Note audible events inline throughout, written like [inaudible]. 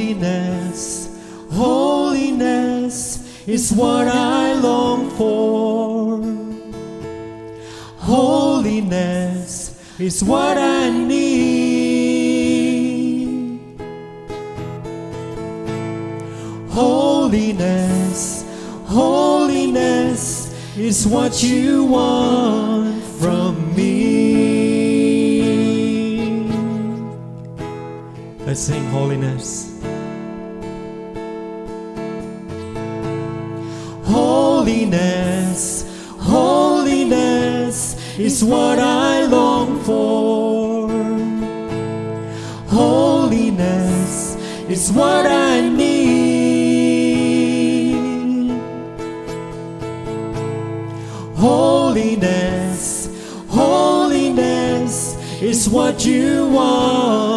Holiness, holiness is what I long for. Holiness is what I need. Holiness, holiness is what you want from me. Let's sing holiness. Is what I long for. Holiness is what I need. Holiness, holiness is what you want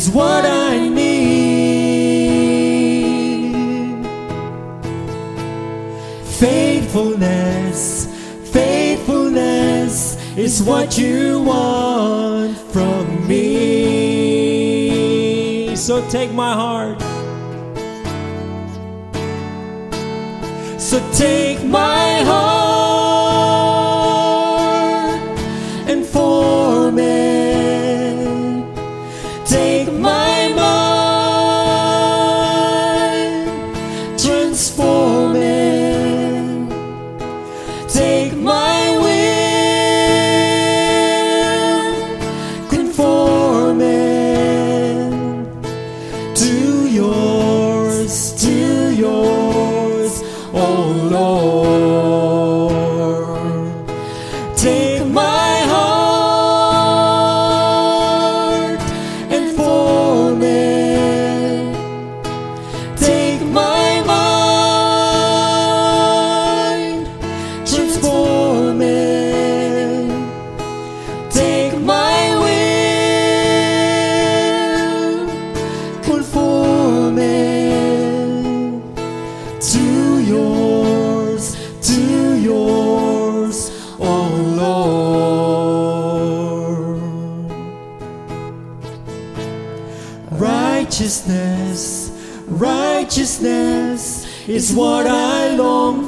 is what I need. Faithfulness, faithfulness is what you want from me. So take my heart. So take my heart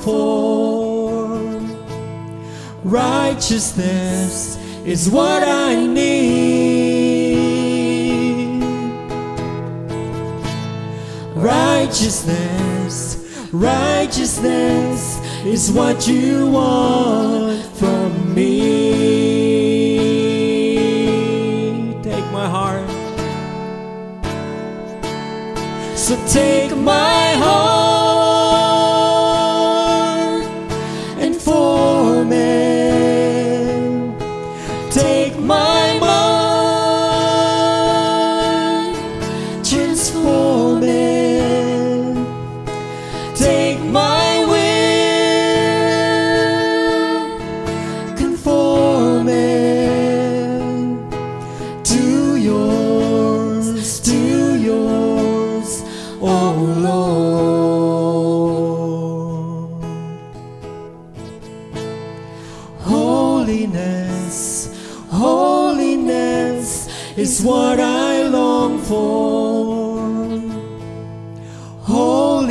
for. Righteousness is what I need. Righteousness, righteousness is what you want from me. Take my heart. So take my heart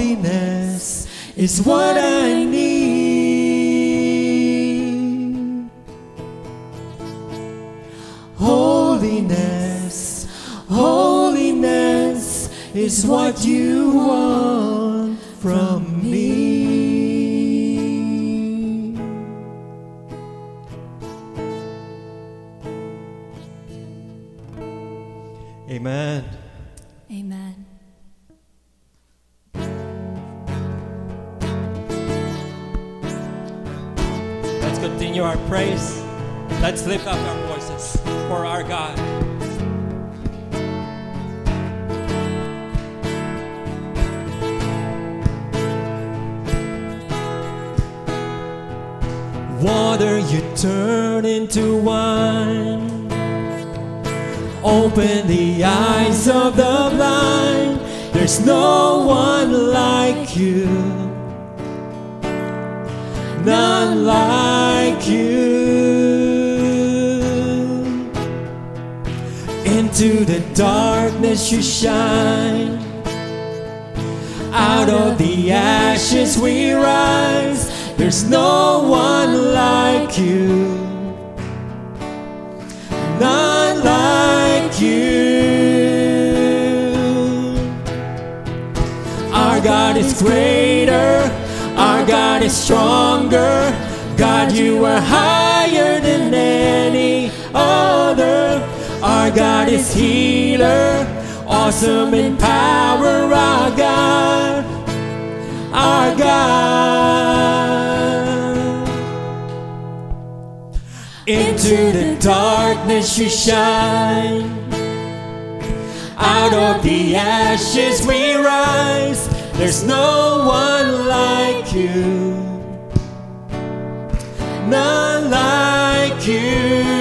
Holiness is what I need. Holiness, holiness is what you want from me. You shine. Out of the ashes we rise. There's no one like you. None like you. Our God is greater. Our God is stronger. God, you are higher than any other. Our God is healer. Awesome in power, our God. Our God. Into the darkness you shine. Out of the ashes we rise. There's no one like you. None like you.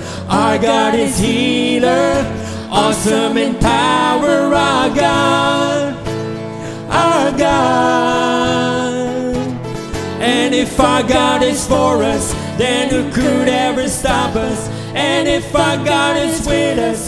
Our God is healer. Awesome in power, our God. Our God. And if our God is for us, then who could ever stop us? And if our God is with us,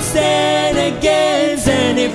stand against? And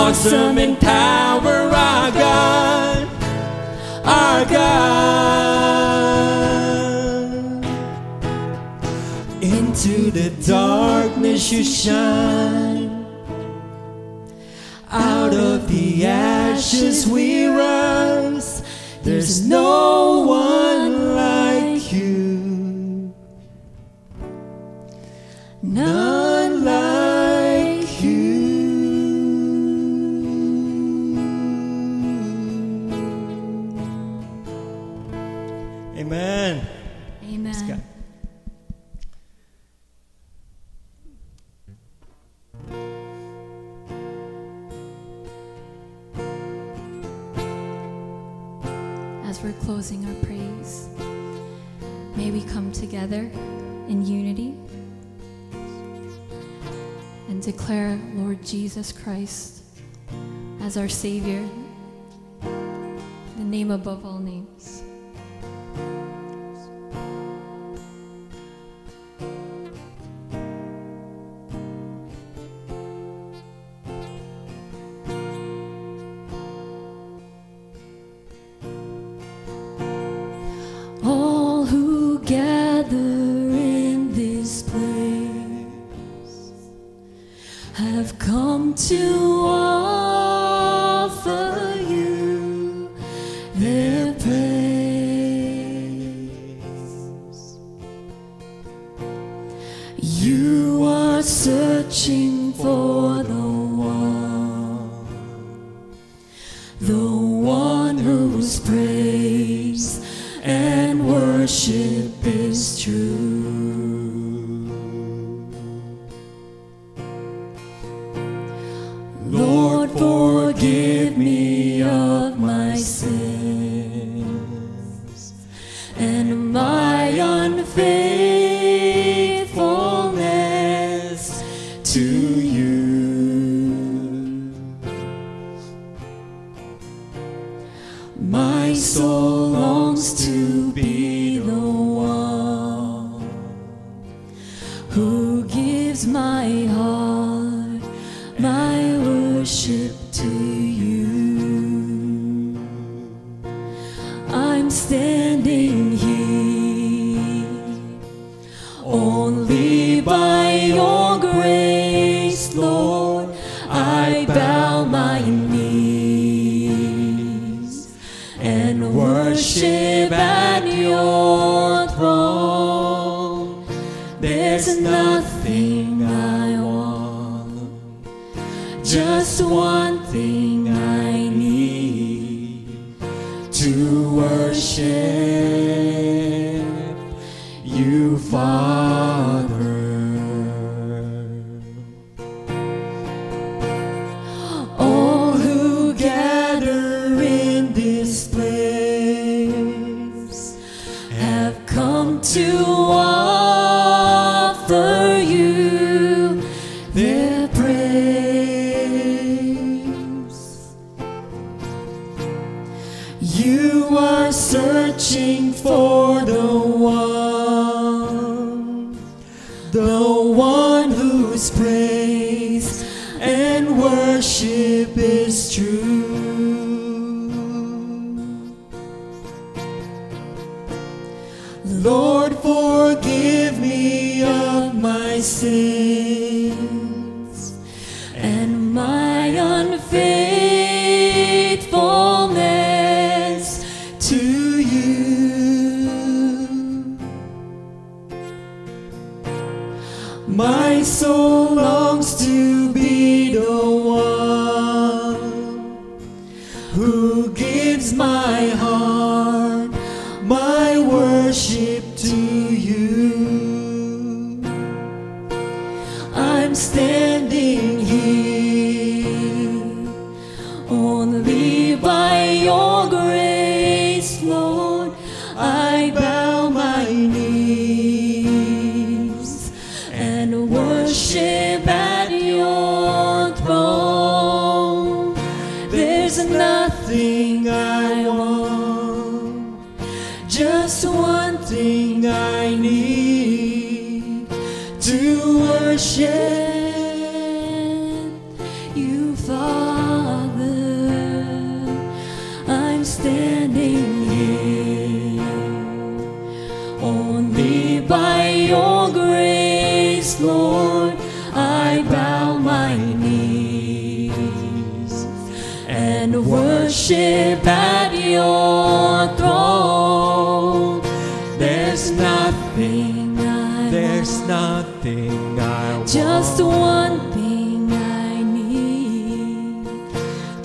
Awesome in power, our God. Our God. Into the darkness you shine. Out of the ashes we rise. There's no one like you. None Amen. Amen. As we're closing our praise, may we come together in unity and declare Lord Jesus Christ as our Savior, the name above all names. Lord, forgive me of my sin.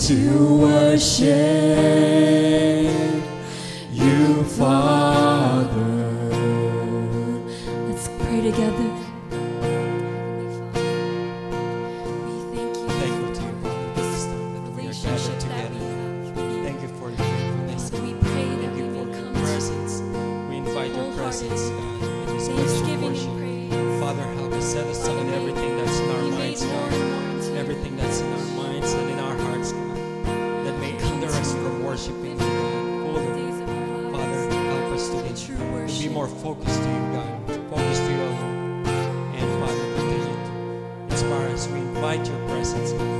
to worship you, fall. focus to you, God. Focus to you alone. And Father, continue to inspire us. We invite your presence.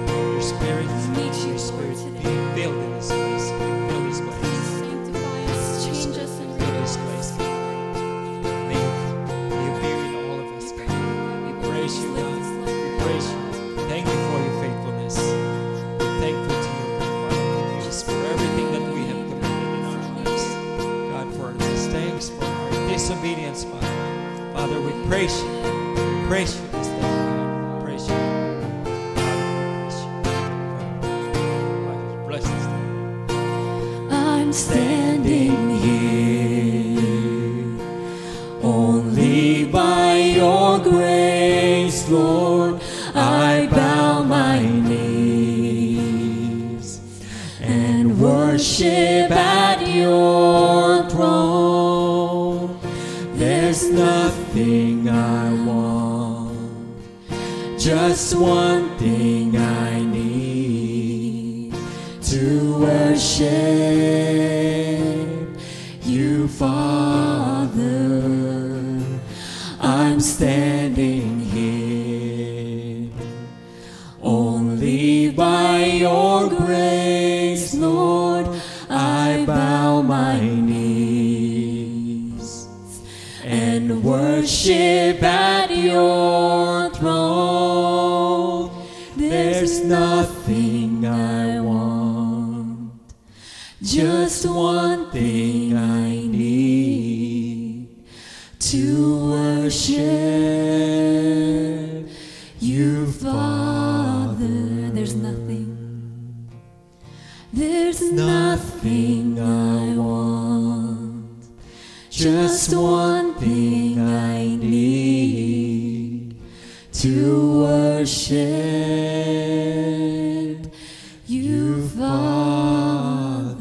Nothing I want, just one thing I need to worship you, Father. I'm standing worship at your throne. There's nothing I want, just one thing I need to worship you, Father. There's nothing. There's nothing I want. Just one to worship you, Father.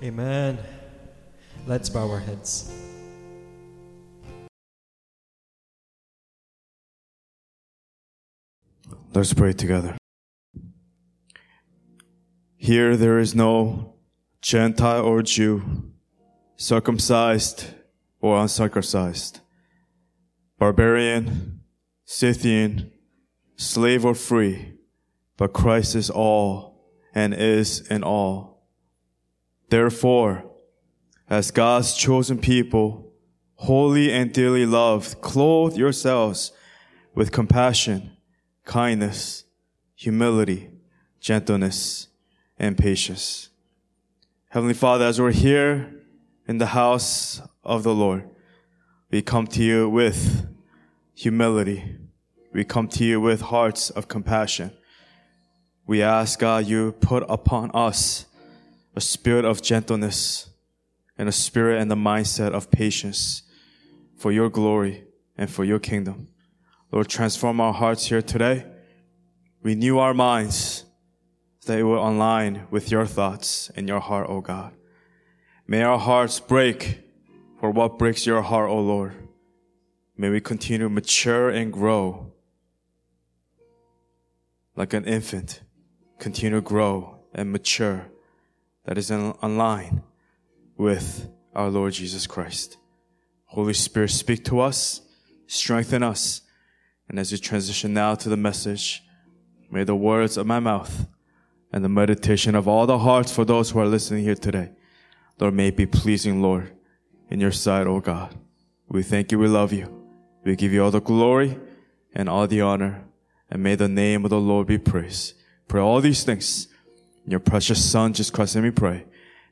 Amen. Let's bow our heads. Let's pray together. Here there is no Gentile or Jew, circumcised or uncircumcised, barbarian, Scythian, slave or free, but Christ is all and is in all. Therefore, as God's chosen people, holy and dearly loved, clothe yourselves with compassion, kindness, humility, gentleness, and patience. Heavenly Father, as we're here in the house of the Lord, we come to you with humility. We come to you with hearts of compassion. We ask God, you put upon us a spirit of gentleness and a spirit and the mindset of patience for your glory and for your kingdom. Lord, transform our hearts here today. Renew our minds that it will align with your thoughts and your heart, O God. May our hearts break for what breaks your heart, O Lord. May we continue to mature and grow like an infant, continue to grow and mature that is in line with our Lord Jesus Christ. Holy Spirit, speak to us, strengthen us, and as we transition now to the message, may the words of my mouth and the meditation of all the hearts for those who are listening here today, Lord, may it be pleasing, Lord, in your sight, O God. We thank you, we love you. We give you all the glory and all the honor, and may the name of the Lord be praised. Pray all these things in your precious Son, Jesus Christ, and we pray.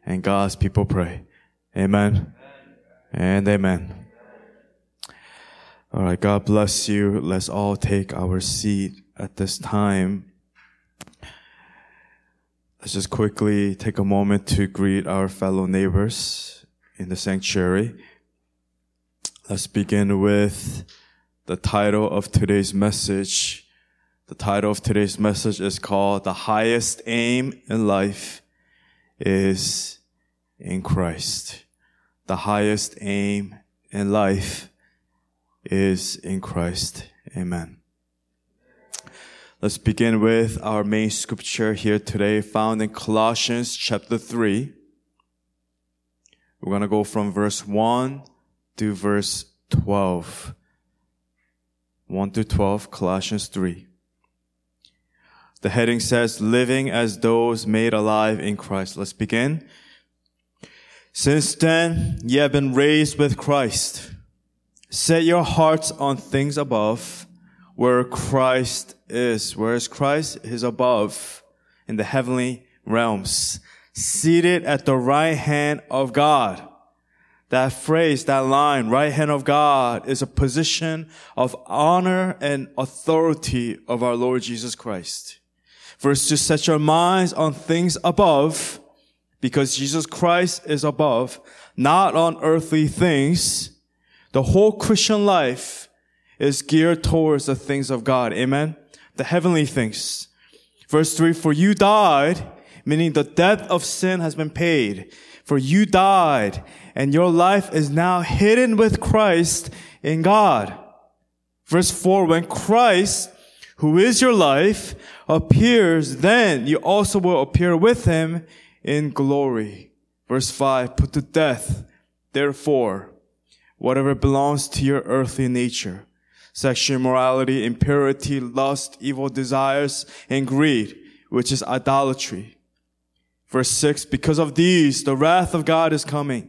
And God's people pray. Amen. And amen. All right. God bless you. Let's all take our seat at this time. Let's just quickly take a moment to greet our fellow neighbors in the sanctuary. Let's begin with the title of today's message. The title of today's message is called The Highest Aim in Life is in Christ. The highest aim in life is in Christ. Amen. Let's begin with our main scripture here today found in Colossians chapter 3. We're going to go from verse 1 to verse 12. 1 to 12, Colossians 3. The heading says, living as those made alive in Christ. Let's begin. Since then, ye have been raised with Christ. Set your hearts on things above, where Christ is. Where is Christ? Is above, in the heavenly realms, seated at the right hand of God. That phrase, that line, right hand of God, is a position of honor and authority of our Lord Jesus Christ. Verse to set your minds on things above, because Jesus Christ is above, not on earthly things. The whole Christian life is geared towards the things of God. Amen. The heavenly things. Verse three, for you died, meaning the debt of sin has been paid. For you died and your life is now hidden with Christ in God. Verse four, when Christ, who is your life, appears, then you also will appear with him in glory. Verse five, put to death, therefore, whatever belongs to your earthly nature sexual immorality, impurity, lust, evil desires, and greed, which is idolatry. Verse 6, because of these, the wrath of God is coming.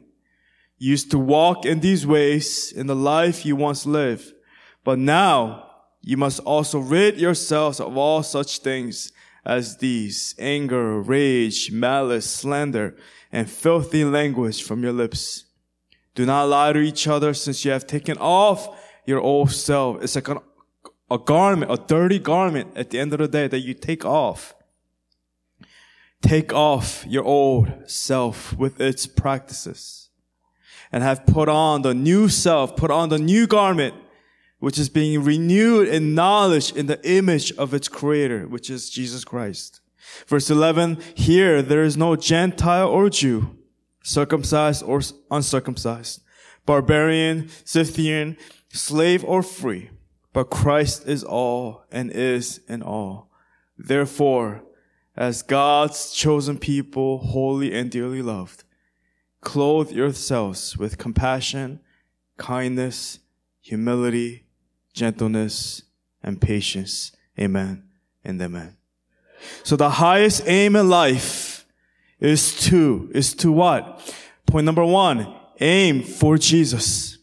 You used to walk in these ways in the life you once lived, but now you must also rid yourselves of all such things as these, anger, rage, malice, slander, and filthy language from your lips. Do not lie to each other since you have taken off your old self. It's like a, a garment, a dirty garment at the end of the day that you take off. Take off your old self with its practices and have put on the new self, put on the new garment, which is being renewed in knowledge in the image of its creator, which is Jesus Christ. Verse 11, here there is no Gentile or Jew, circumcised or uncircumcised, barbarian, Scythian, slave or free, but Christ is all and is in all. Therefore, as God's chosen people, holy and dearly loved, clothe yourselves with compassion, kindness, humility, gentleness, and patience. Amen and amen. So the highest aim in life is to, is to what? Point number one, aim for Jesus.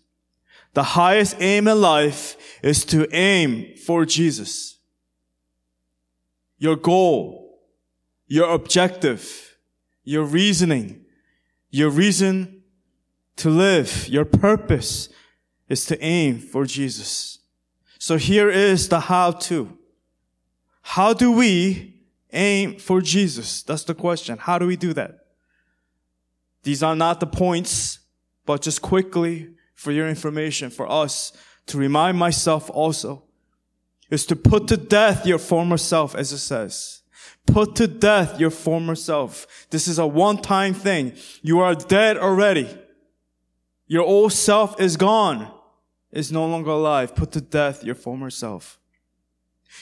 The highest aim in life is to aim for Jesus. Your goal, your objective, your reasoning, your reason to live, your purpose is to aim for Jesus. So here is the how to. How do we aim for Jesus? That's the question. How do we do that? These are not the points, but just quickly for your information, for us to remind myself also, is to put to death your former self, as it says. Put to death your former self. This is a one-time thing. You are dead already. Your old self is gone. Is no longer alive. Put to death your former self.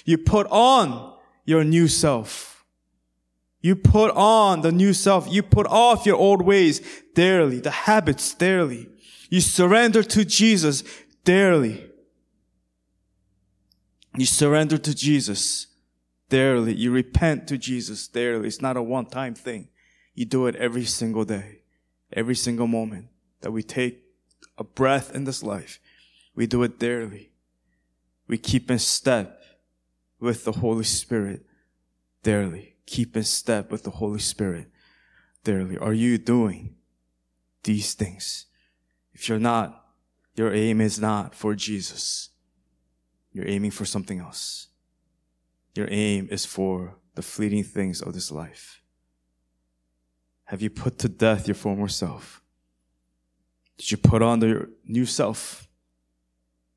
You put on your new self. You put on the new self. You put off your old ways daily, the habits daily. You surrender to Jesus daily. You surrender to Jesus daily. You repent to Jesus daily. It's not a one-time thing. You do it every single day, every single moment that we take a breath in this life. We do it daily. We keep in step with the Holy Spirit daily. Keep in step with the Holy Spirit daily. Are you doing these things? If you're not, your aim is not for Jesus. You're aiming for something else. Your aim is for the fleeting things of this life. Have you put to death your former self? Did you put on the new self?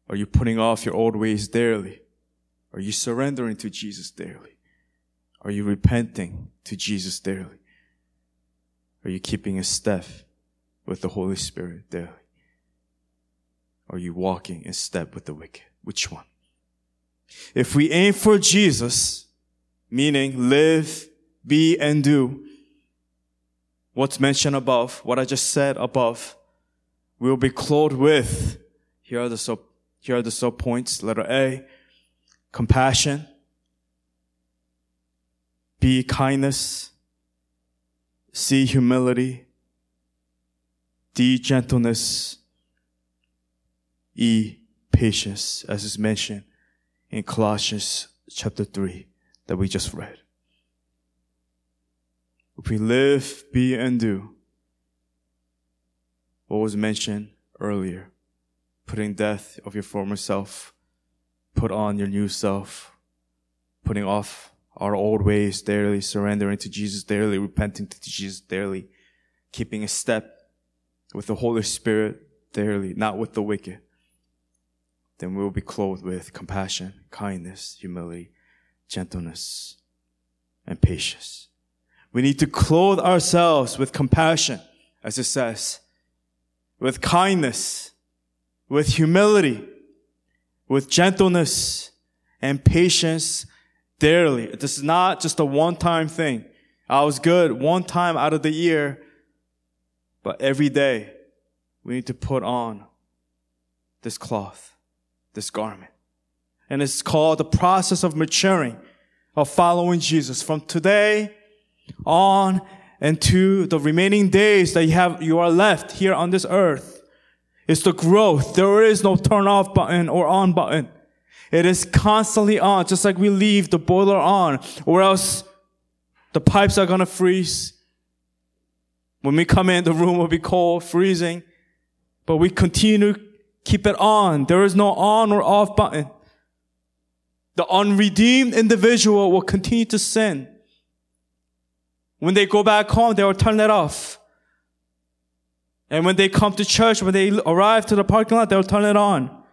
Are you putting off your old ways daily? Are you surrendering to Jesus daily? Are you repenting to Jesus daily? Are you keeping a step with the Holy Spirit daily? Are you walking in step with the wicked? Which one? If we aim for Jesus, meaning live, be, and do what's mentioned above, what I just said above, we'll be clothed with, here are the sub, here are the sub points. Letter A, compassion. B, kindness. C, humility. D, gentleness. E, patience, as is mentioned in Colossians chapter 3 that we just read. If we live, be, and do what was mentioned earlier. Putting death of your former self, put on your new self, putting off our old ways daily, surrendering to Jesus daily, repenting to Jesus daily, keeping a step with the Holy Spirit daily, not with the wicked. Then we will be clothed with compassion, kindness, humility, gentleness, and patience. We need to clothe ourselves with compassion, as it says, with kindness, with humility, with gentleness and patience daily. This is not just a one-time thing. I was good one time out of the year, but every day we need to put on this cloth, this garment. And it's called the process of maturing, of following Jesus from today on into the remaining days that you have, you are left here on this earth. It's the growth. There is no turn off button or on button. It is constantly on, just like we leave the boiler on, or else the pipes are gonna freeze. When we come in, the room will be cold, freezing. But we continue keep it on. There is no on or off button. The unredeemed individual will continue to sin. When they go back home, they will turn it off. And when they come to church, when they arrive to the parking lot, they'll turn it on.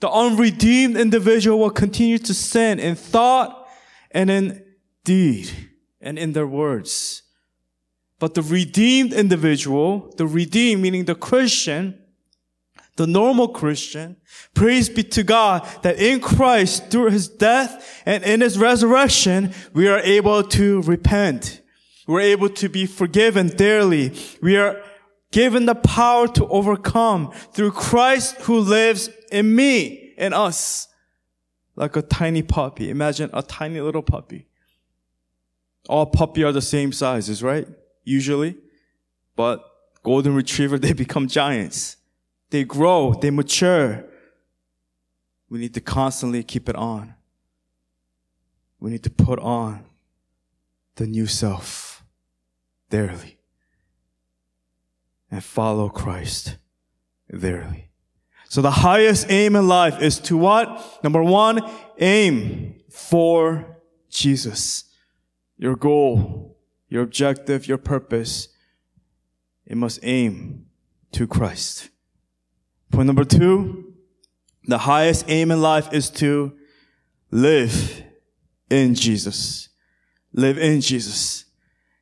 The unredeemed individual will continue to sin in thought and in deed and in their words. But the redeemed individual, the redeemed meaning the Christian, the normal Christian, praise be to God that in Christ, through his death and in his resurrection, we are able to repent. We're able to be forgiven daily. We are given the power to overcome through Christ who lives in me, in us. Like a tiny puppy. Imagine a tiny little puppy. All puppy are the same sizes, right? Usually. But golden retriever, [laughs] they become giants. They grow, they mature. We need to constantly keep it on. We need to put on the new self daily and follow Christ daily. So the highest aim in life is to what? Number one, aim for Jesus. Your goal, your objective, your purpose, it must aim to Christ. Point number two, the highest aim in life is to live in Jesus. Live in Jesus.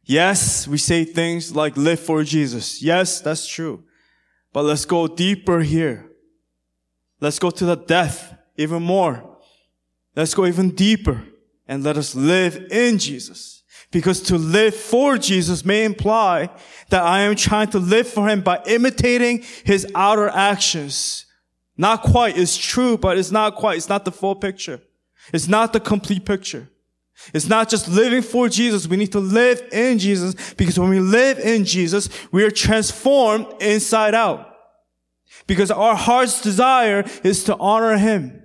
Yes, we say things like live for Jesus. Yes, that's true. But let's go deeper here. Let's go to the depth even more. Let's go even deeper and let us live in Jesus. Because to live for Jesus may imply that I am trying to live for Him by imitating His outer actions. Not quite. It's true, but it's not quite. It's not the full picture. It's not the complete picture. It's not just living for Jesus. We need to live in Jesus because when we live in Jesus, we are transformed inside out. Because our heart's desire is to honor Him.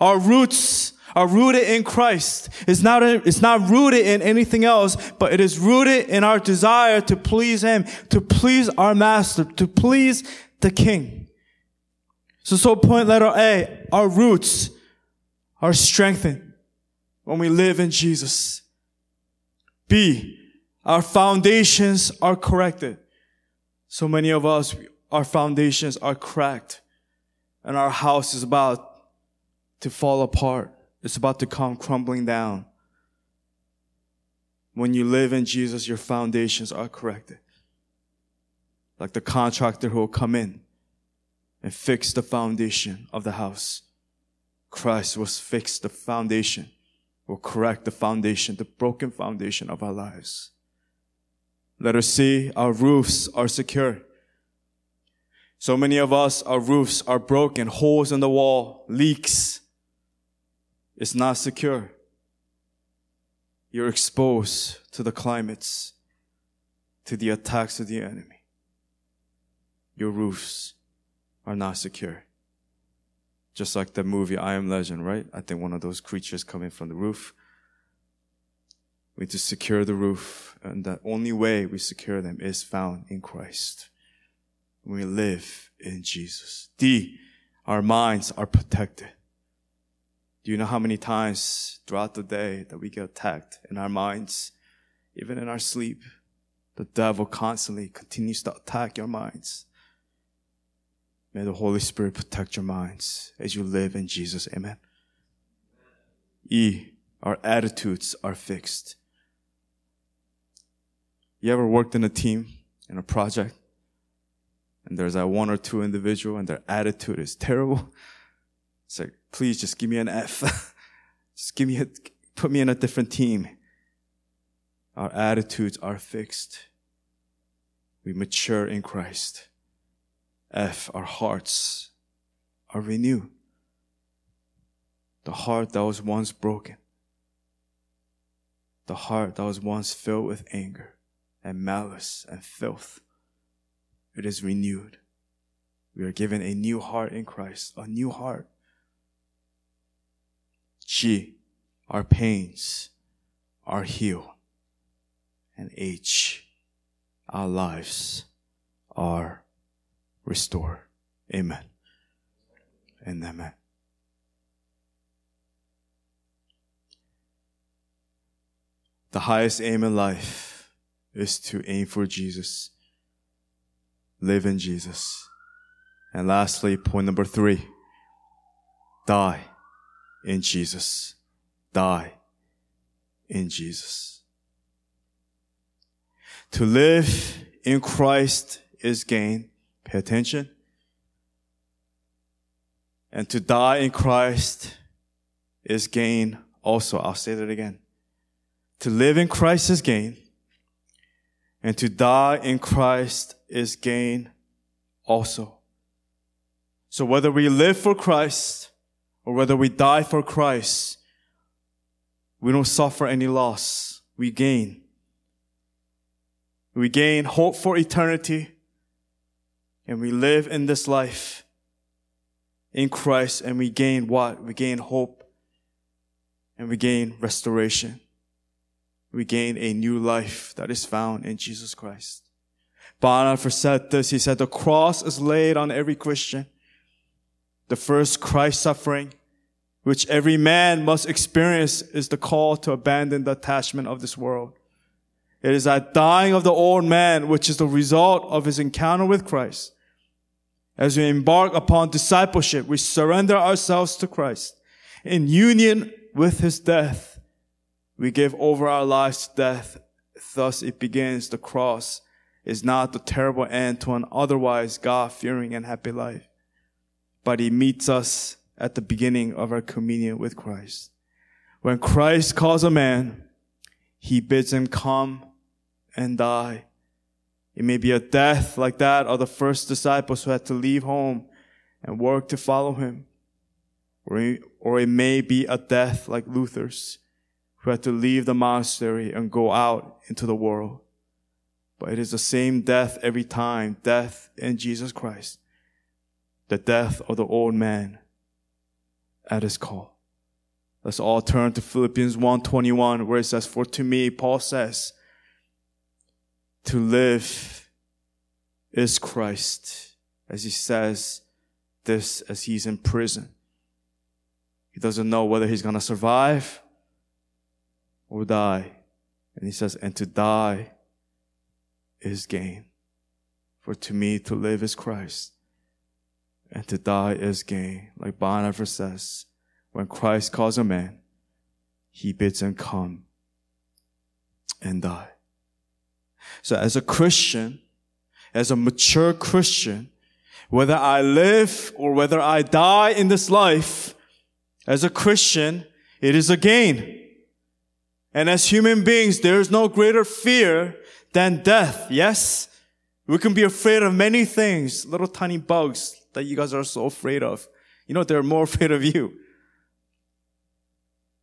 Our roots are rooted in Christ. It's not, it's not rooted in anything else, but it is rooted in our desire to please Him, to please our Master, to please the King. So, so point letter A, our roots are strengthened when we live in Jesus. B, our foundations are corrected. So many of us, our foundations are cracked and our house is about to fall apart. It's about to come crumbling down. When you live in Jesus, your foundations are corrected. Like the contractor who will come in and fix the foundation of the house. Christ will fix the foundation, will correct the foundation, the broken foundation of our lives. Let us see our roofs are secure. So many of us, our roofs are broken, holes in the wall, leaks. It's not secure. You're exposed to the climates, to the attacks of the enemy. Your roofs are not secure. Just like the movie I Am Legend, right? I think one of those creatures coming from the roof. We need to secure the roof, and the only way we secure them is found in Christ. we live in Jesus. D, our minds are protected. Do you know how many times throughout the day that we get attacked in our minds, even in our sleep? The devil constantly continues to attack your minds. May the Holy Spirit protect your minds as you live in Jesus. Amen. E, our attitudes are fixed. You ever worked in a team, in a project, and there's that one or two individual and their attitude is terrible? [laughs] It's like, please just give me an F. [laughs] just give me a, put me in a different team. Our attitudes are fixed. We mature in Christ. F, our hearts are renewed. The heart that was once broken. The heart that was once filled with anger and malice and filth. It is renewed. We are given a new heart in Christ, a new heart. G, our pains are healed. And H, our lives are restored. Amen. And amen. The highest aim in life is to aim for Jesus, live in Jesus. And lastly, point number three, die in Jesus. Die in Jesus. To live in Christ is gain. Pay attention. And to die in Christ is gain also. I'll say that again. To live in Christ is gain. And to die in Christ is gain also. So whether we live for Christ or whether we die for Christ, we don't suffer any loss. We gain. We gain hope for eternity and we live in this life in Christ and we gain what? We gain hope and we gain restoration. We gain a new life that is found in Jesus Christ. Bonhoeffer said this. He said, the cross is laid on every Christian. The first Christ suffering, which every man must experience is the call to abandon the attachment of this world. It is that dying of the old man, which is the result of his encounter with Christ. As we embark upon discipleship, we surrender ourselves to Christ. In union with his death, we give over our lives to death. Thus it begins. The cross is not the terrible end to an otherwise God-fearing and happy life, but he meets us at the beginning of our communion with Christ. When Christ calls a man, he bids him come and die. It may be a death like that of the first disciples who had to leave home and work to follow him. Or, or it may be a death like Luther's who had to leave the monastery and go out into the world. But it is the same death every time, death in Jesus Christ. The death of the old man at his call. Let's all turn to Philippians 1:21 where it says, For to me, Paul says, to live is Christ, as he says this as he's in prison. He doesn't know whether he's going to survive or die. And he says, and to die is gain. For to me to live is Christ and to die is gain. Like Bonhoeffer says, when Christ calls a man, he bids him come and die. So as a Christian, as a mature Christian, whether I live or whether I die in this life, as a Christian, it is a gain. And as human beings, there is no greater fear than death. Yes? We can be afraid of many things, little tiny bugs that you guys are so afraid of. You know, they're more [laughs] afraid of you.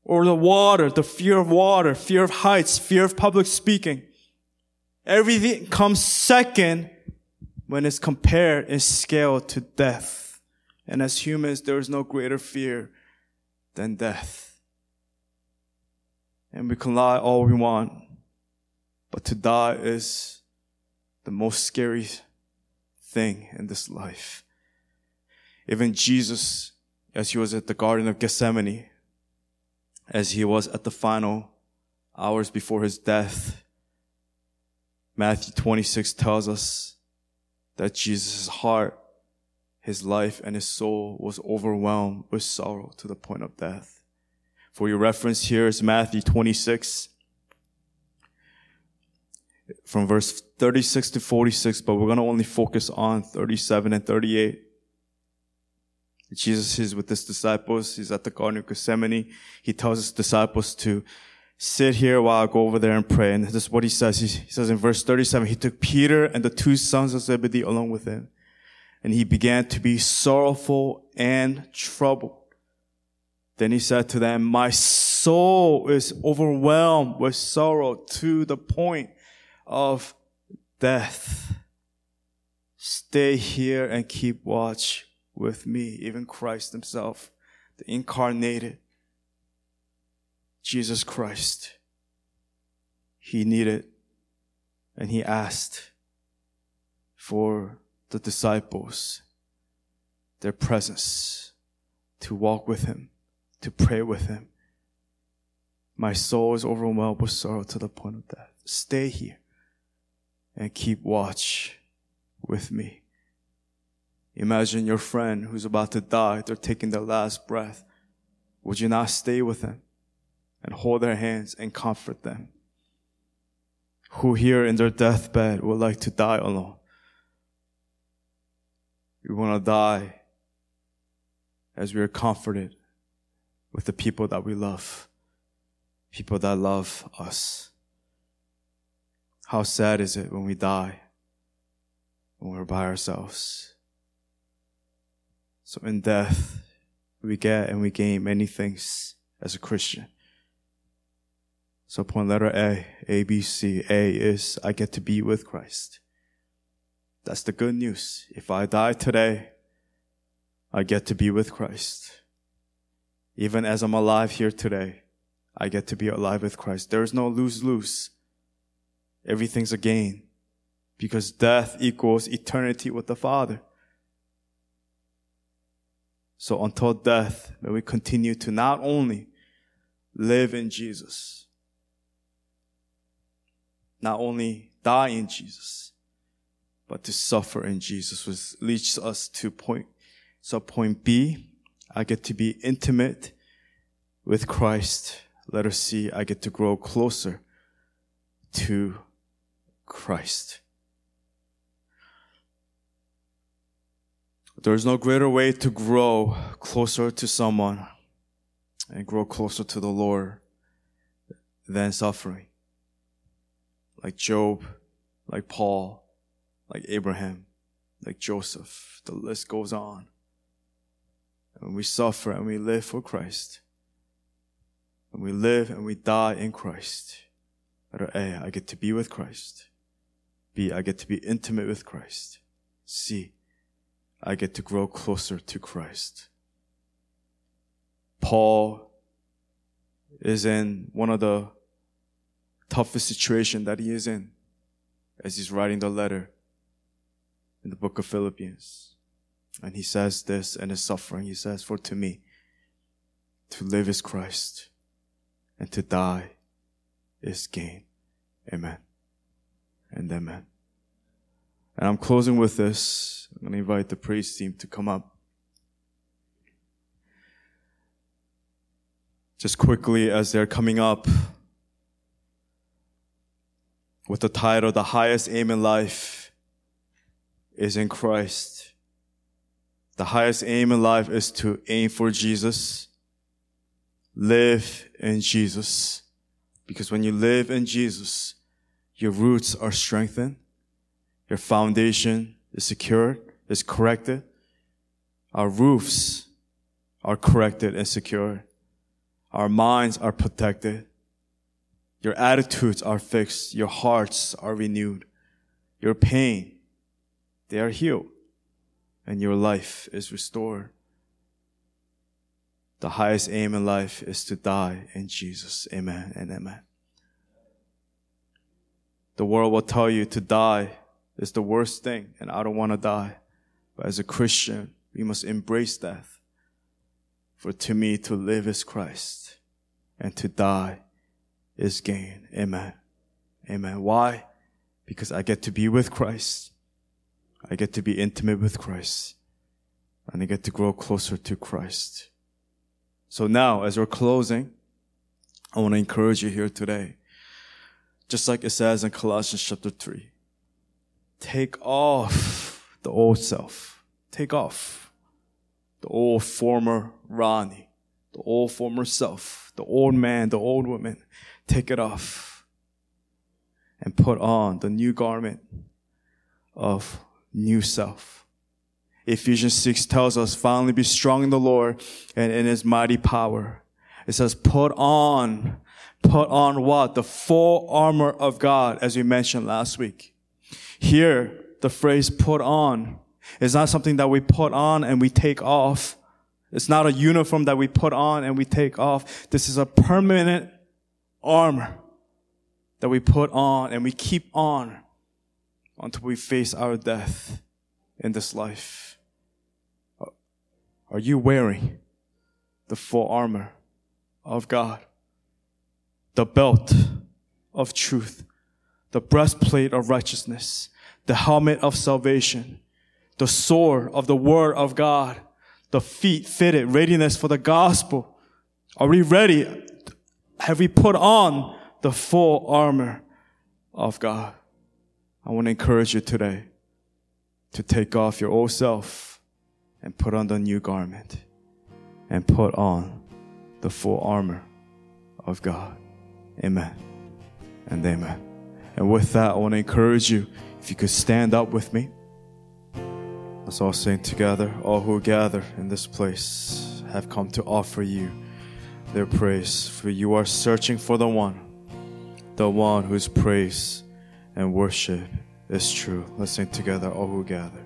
Or the water, the fear of water, fear of heights, fear of public speaking. Everything comes second when it's compared in scale to death. And as humans, there is no greater fear than death. And we can lie all we want, but to die is the most scary thing in this life. Even Jesus, as he was at the Garden of Gethsemane, as he was at the final hours before his death, Matthew 26 tells us that Jesus' heart, his life, and his soul was overwhelmed with sorrow to the point of death. For your reference here is Matthew 26 from verse 36 to 46, but we're going to only focus on 37 and 38. Jesus is with his disciples. He's at the Garden of Gethsemane. He tells his disciples to sit here while I go over there and pray. And this is what he says. He, he says in verse 37, he took Peter and the two sons of Zebedee along with him. And he began to be sorrowful and troubled. Then he said to them, my soul is overwhelmed with sorrow to the point of death. Stay here and keep watch with me. Even Christ himself, the incarnated Jesus Christ, he needed and he asked for the disciples, their presence, to walk with him, to pray with him. My soul is overwhelmed with sorrow to the point of death. Stay here and keep watch with me. Imagine your friend who's about to die. They're taking their last breath. Would you not stay with them and hold their hands and comfort them? Who here in their deathbed would like to die alone? We want to die as we are comforted with the people that we love, people that love us. How sad is it when we die, when we're by ourselves? So in death, we get and we gain many things as a Christian. So point letter A, A, B, C. A is I get to be with Christ. That's the good news. If I die today, I get to be with Christ. Even as I'm alive here today, I get to be alive with Christ. There is no lose-lose everything's a gain because death equals eternity with the Father. So until death, may we continue to not only live in Jesus, not only die in Jesus, but to suffer in Jesus, which leads us to point. So point B, I get to be intimate with Christ. Let us see, I get to grow closer to Christ. There is no greater way to grow closer to someone and grow closer to the Lord than suffering. Like Job, like Paul, like Abraham, like Joseph. The list goes on. And we suffer and we live for Christ. And we live and we die in Christ. Letter A, I get to be with Christ. B, I get to be intimate with Christ. C, I get to grow closer to Christ. Paul is in one of the toughest situation that he is in as he's writing the letter in the book of Philippians. And he says this in his suffering. He says, for to me, to live is Christ and to die is gain. Amen and amen. And I'm closing with this. I'm going to invite the praise team to come up. Just quickly as they're coming up with the title, The Highest Aim in Life is in Christ. The highest aim in life is to aim for Jesus, live in Jesus. Because when you live in Jesus, your roots are strengthened. Your foundation is secured, is corrected. Our roofs are corrected and secured. Our minds are protected. Your attitudes are fixed. Your hearts are renewed. Your pain, they are healed. And your life is restored. The highest aim in life is to die in Jesus. Amen and amen. The world will tell you to die is the worst thing, and I don't want to die. But as a Christian, we must embrace death. For to me, to live is Christ, and to die is gain. Amen. Amen. Why? Because I get to be with Christ. I get to be intimate with Christ. And I get to grow closer to Christ. So now, as we're closing, I want to encourage you here today. Just like it says in Colossians chapter 3. Take off the old self. Take off the old former Ronnie, the old former self, the old man, the old woman. Take it off and put on the new garment of new self. Ephesians 6 tells us, finally be strong in the Lord and in his mighty power. It says, put on, put on what? The full armor of God, as we mentioned last week. Here, the phrase put on is not something that we put on and we take off. It's not a uniform that we put on and we take off. This is a permanent armor that we put on and we keep on until we face our death in this life. Are you wearing the full armor of God? The belt of truth, the breastplate of righteousness, the helmet of salvation, the sword of the word of God, the feet fitted, readiness for the gospel. Are we ready? Have we put on the full armor of God? I want to encourage you today to take off your old self and put on the new garment and put on the full armor of God. Amen and amen. And with that, I want to encourage you, if you could stand up with me. Let's all sing together. All who gather in this place have come to offer you their praise, for you are searching for the one, the one whose praise and worship is true. Let's sing together, all who gather.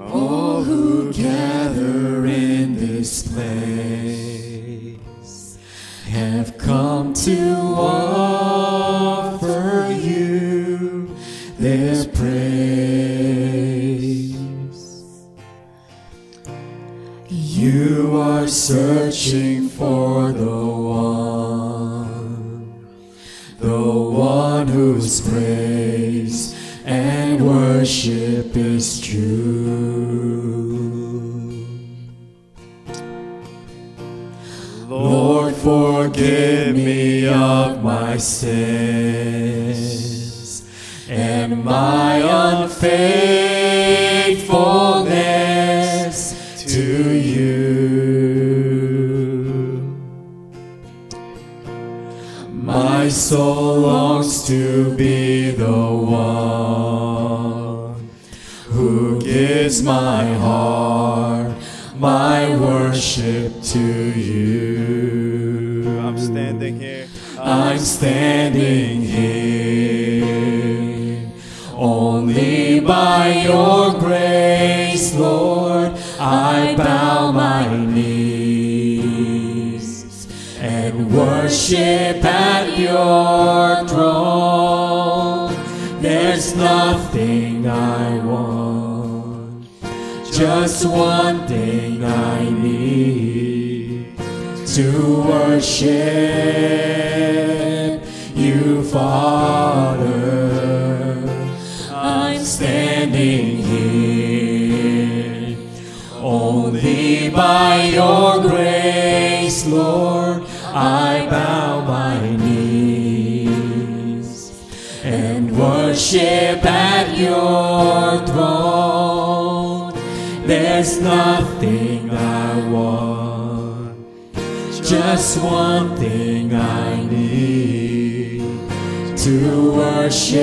All who gather in this place have come to offer you this praise. You are searching for the one, the one whose praise and worship is true. Forgive me of my sins and my unfaithfulness to you. My soul longs to be the one who gives my heart, my worship to you. I'm standing here. Only by your grace, Lord. I bow my knees and worship at your throne. There's nothing I want, just one thing I need to worship Father. I'm standing here only by your grace, Lord. I bow my knees and worship at your throne. There's nothing I want, just one thing I need to worship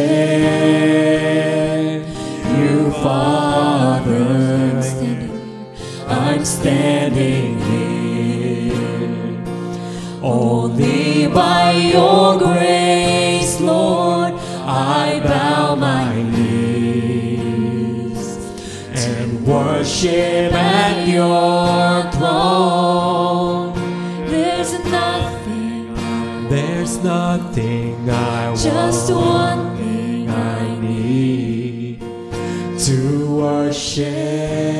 you, Father. I'm standing here only by your grace, Lord. I bow my knees and worship at your throne. There's nothing, I want. Just one thing I need to worship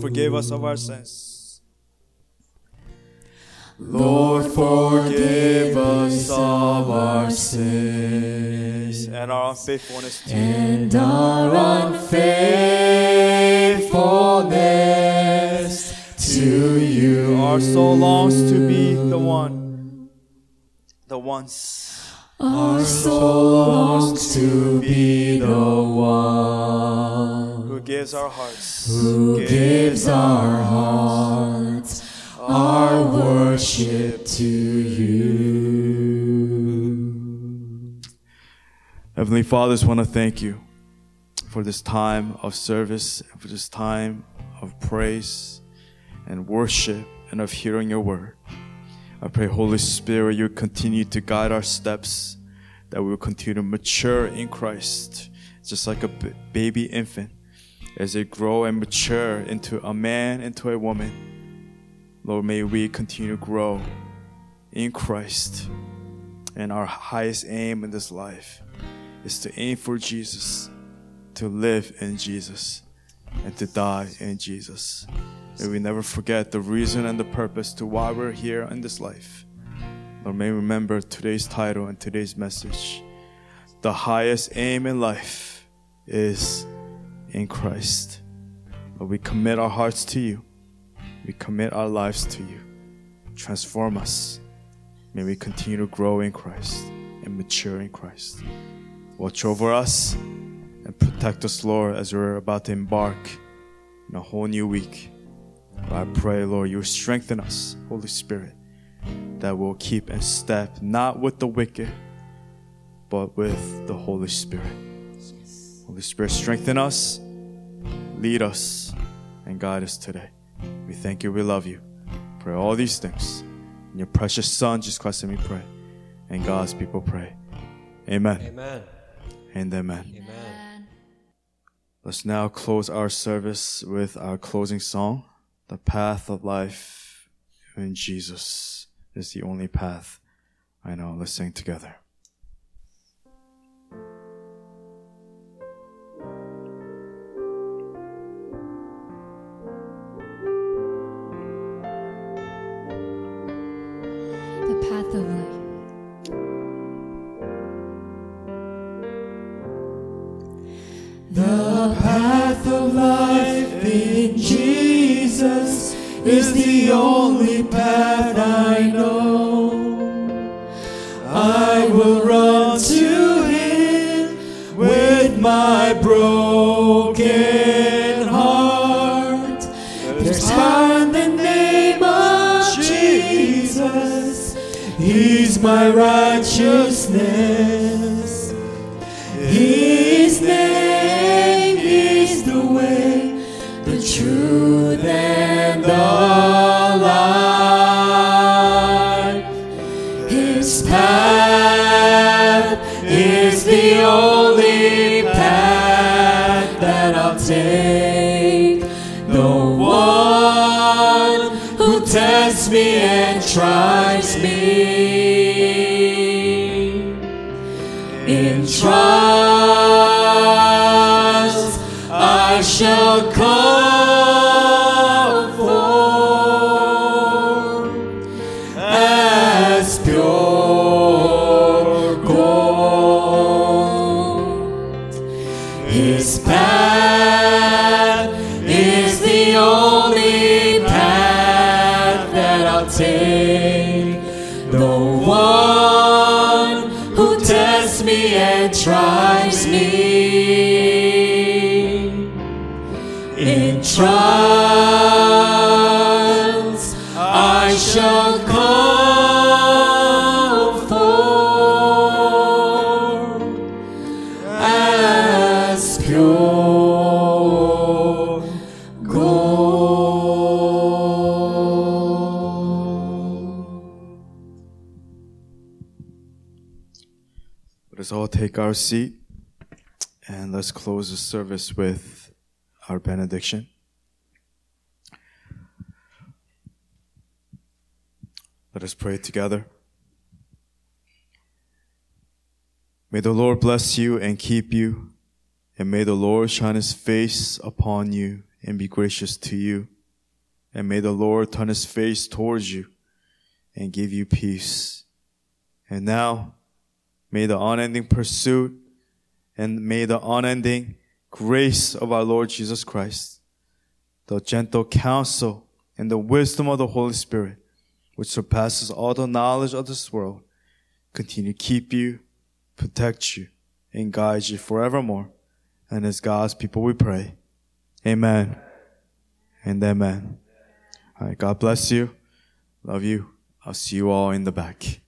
Forgive us of our sins. Lord, forgive us of our sins and our unfaithfulness to you. and our unfaithfulness to you. Our soul longs to be the one, the ones. Our soul longs to be the one who gives our hearts, who gives our hearts our worship to you. Heavenly Father, I just want to thank you for this time of service, for this time of praise and worship and of hearing your word. I pray, Holy Spirit, you continue to guide our steps, that we will continue to mature in Christ, just like a b- baby infant, as they grow and mature into a man, into a woman. Lord, may we continue to grow in Christ. And our highest aim in this life is to aim for Jesus, to live in Jesus, and to die in Jesus. May we never forget the reason and the purpose to why we're here in this life. Lord, may we remember today's title and today's message. The highest aim in life is in Christ. Lord, we commit our hearts to you. We commit our lives to you. Transform us. May we continue to grow in Christ and mature in Christ. Watch over us and protect us, Lord, as we're about to embark in a whole new week. I pray, Lord, you strengthen us, Holy Spirit, that we'll keep in step not with the wicked, but with the Holy Spirit. Holy Spirit, strengthen us, lead us, and guide us today. We thank you, we love you. Pray all these things. In your precious Son, Jesus Christ, and we pray. And God's people pray. Amen. Amen. And amen. Amen. Let's now close our service with our closing song, The Path of Life in Jesus is the only path I know. Let's sing together. Is the only I'll take. No one who tests me and tries me. In trials take our seat and let's close the service with our benediction. Let us pray together. May the Lord bless you and keep you, and may the Lord shine his face upon you and be gracious to you, and may the Lord turn his face towards you and give you peace. And now, May the unending pursuit and may the unending grace of our Lord Jesus Christ, the gentle counsel and the wisdom of the Holy Spirit, which surpasses all the knowledge of this world, continue to keep you, protect you, and guide you forevermore. And as God's people we pray. Amen. And amen. All right. God bless you. Love you. I'll see you all in the back.